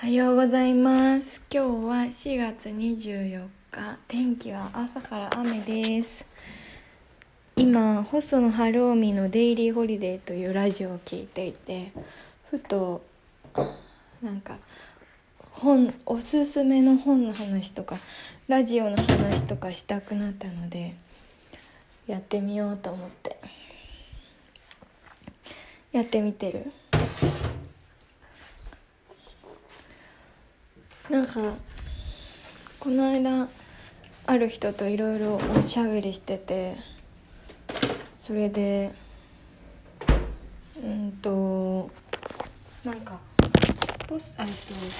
おはようございます。今日は4月24日。天気は朝から雨です。今細野晴臣の「デイリーホリデー」というラジオを聞いていてふとなんか本おすすめの本の話とかラジオの話とかしたくなったのでやってみようと思って。やってみてる？なんかこの間ある人といろいろおしゃべりしててそれでうんとなんかポスあと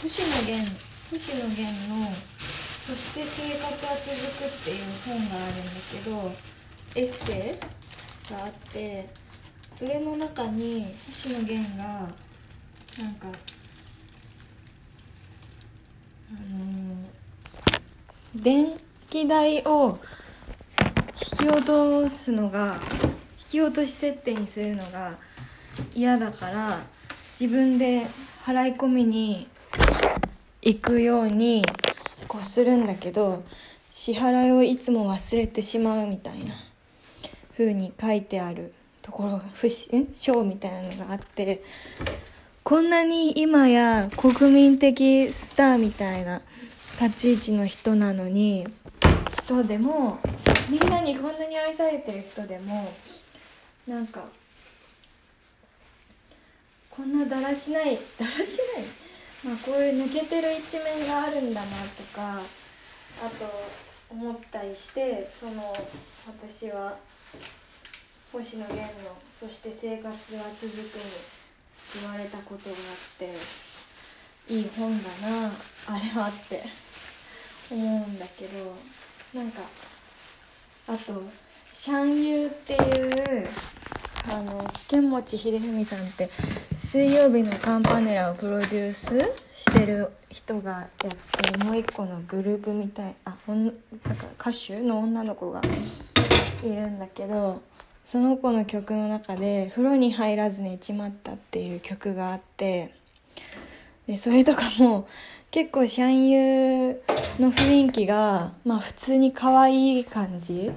星野源星野源の「そして生活は続く」っていう本があるんだけどエッセイがあってそれの中に星野源がなんか電気代を引き落とすのが引き落とし設定にするのが嫌だから自分で払い込みに行くようにこうするんだけど支払いをいつも忘れてしまうみたいな風に書いてあるところが章みたいなのがあってこんなに今や国民的スターみたいな立ち位置の人なのに人でもみんなにこんなに愛されてる人でもなんかこんなだらしないだらしない。まあこういう抜けてる一面があるんだなとかあと思ったりしてその私は星野源の「そして生活は続く」に。救われたことがあっていい本だなあれはって思うんだけどなんかあと「シャンユー」っていうあの剣持秀文さんって水曜日のカンパネラをプロデュースしてる人がやってるもう一個のグループみたいあほんなんか歌手の女の子がいるんだけどその子の曲の中で「風呂に入らず寝ちまった」っていう曲があってでそれとかも結構シャンユーの雰囲気がまあ普通に可愛い感じ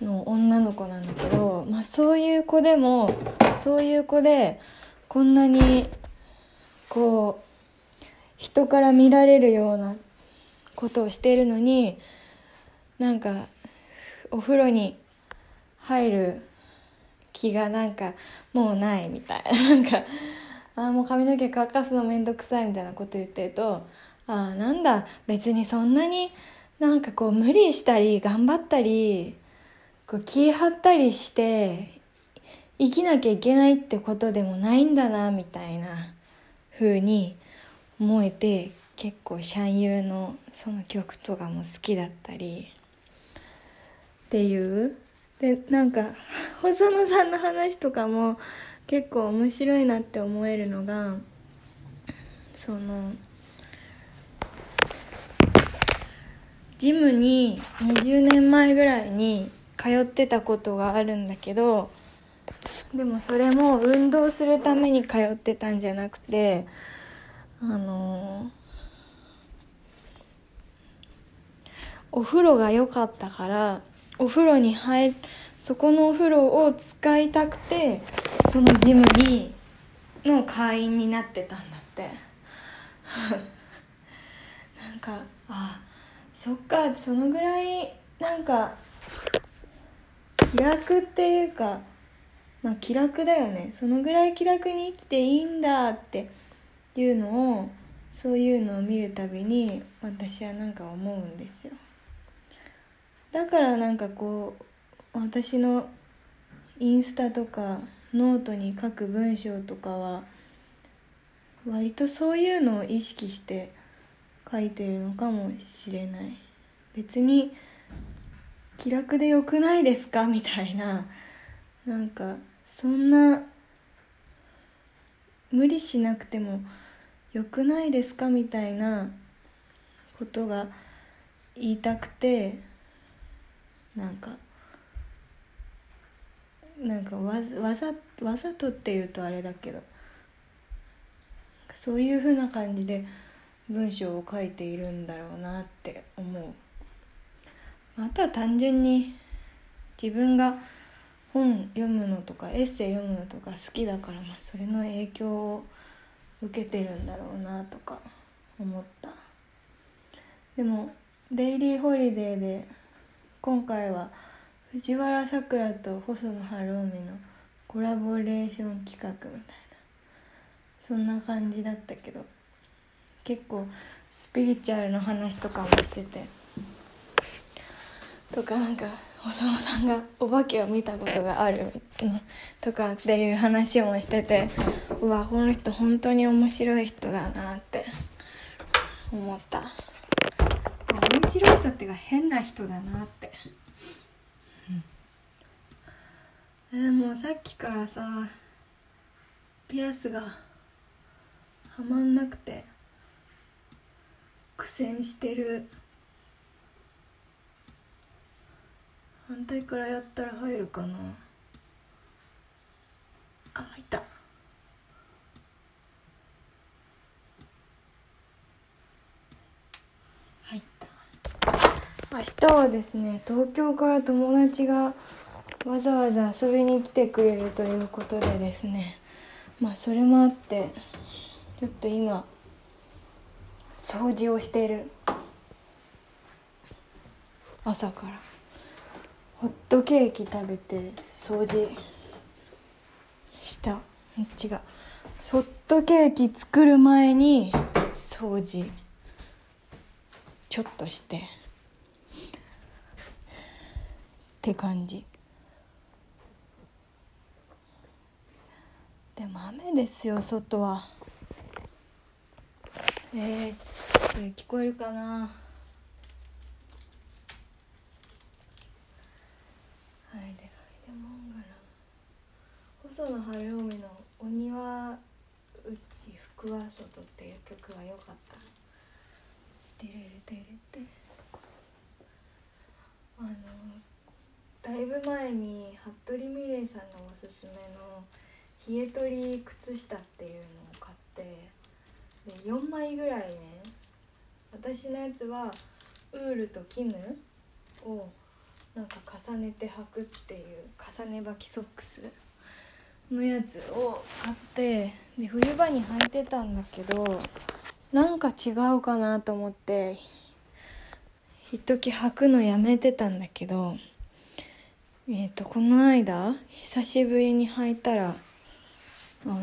の女の子なんだけど、まあ、そういう子でもそういう子でこんなにこう人から見られるようなことをしてるのになんかお風呂に入る気がなんかもうないみたいな。なんかあもう髪の毛乾かすのめんどくさいみたいなこと言ってるとあなんだ別にそんなになんかこう無理したり頑張ったりこう気張ったりして生きなきゃいけないってことでもないんだなみたいな風に思えて結構シャンユーのその曲とかも好きだったり。っていうでなんか細野さんの話とかも結構面白いなって思えるのがそのジムに20年前ぐらいに通ってたことがあるんだけどでもそれも運動するために通ってたんじゃなくてあのお風呂が良かったからお風呂に入そこのお風呂を使いたくてそのジムにの会員になってたんだって。なんかあそっかそのぐらいなんか気楽っていうかまあ気楽だよね。そのぐらい気楽に生きていいんだっていうのをそういうのを見るたびに私はなんか思うんですよ。だからなんかこう私のインスタとかノートに書く文章とかは割とそういうのを意識して書いてるのかもしれない。別に気楽でよくないですか？みたいな。なんかそんな無理しなくてもよくないですか？みたいなことが言いたくて。なんかなんかわわざわざとっていうとあれだけどそういう風な感じで文章を書いているんだろうなって思う。あとは単純に自分が本読むのとかエッセイ読むのとか好きだから、まあ、それの影響を受けてるんだろうなとか思った。でも「デイリーホリデー」で今回は藤原さくらと細野晴臣のコラボレーション企画みたいな。そんな感じだったけど結構スピリチュアルの話とかもしてて。とかなんか細野さんがお化けを見たことがあるとかっていう話もしててうわこの人本当に面白い人だなって思った。白い人っていうか変な人だなって、うん、えー、もうさっきからさピアスがはまんなくて苦戦してる。反対からやったら入るかな。あ入った入った明日はですね東京から友達がわざわざ遊びに来てくれるということでですねまあそれもあってちょっと今掃除をしている。朝から。ホットケーキ食べて掃除した。違う。ホットケーキ作る前に掃除ちょっとして。って感じ。でも雨ですよ外は。えー、これ聞こえるかな？細野晴臣の「お庭内福は外」っていう曲は良かった「てれれてれて」あのだいぶ前に服部美玲さんのおすすめの「冷え取り靴下」っていうのを買ってで4枚ぐらいね私のやつはウールと絹をなんか重ねて履くっていう重ね履きソックスのやつを買ってで冬場に履いてたんだけどなんか違うかなと思って一時履くのやめてたんだけどえっ、ー、とこの間久しぶりに履いたらあの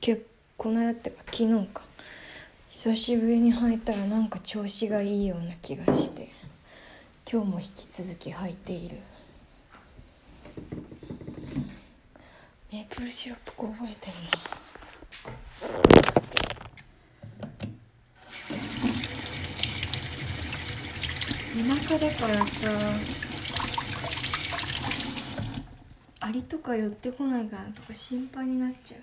結この間ってか昨日か。久しぶりに履いたらなんか調子がいいような気がして。今日も引き続き履いている。メープルシロップこぼれてるな。田舎だからさ。アリとか寄ってこないかなとか心配になっちゃう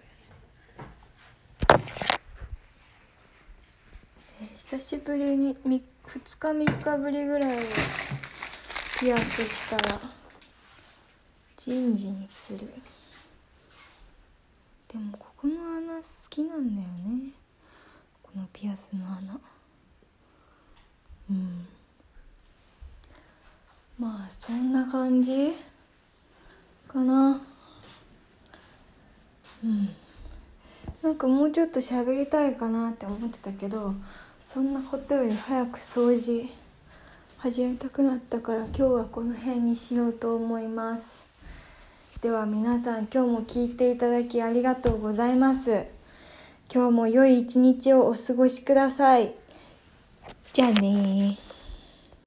久しぶりに2日3日ぶりぐらいにピアスしたらジンジンする。でもここの穴好きなんだよね。このピアスの穴。うん。まあそんな感じ？かな。うん。なんかもうちょっと喋りたいかなって思ってたけどそんなことより早く掃除始めたくなったから今日はこの辺にしようと思います。では皆さん今日も聞いていただきありがとうございます。今日も良い一日をお過ごしください。じゃあね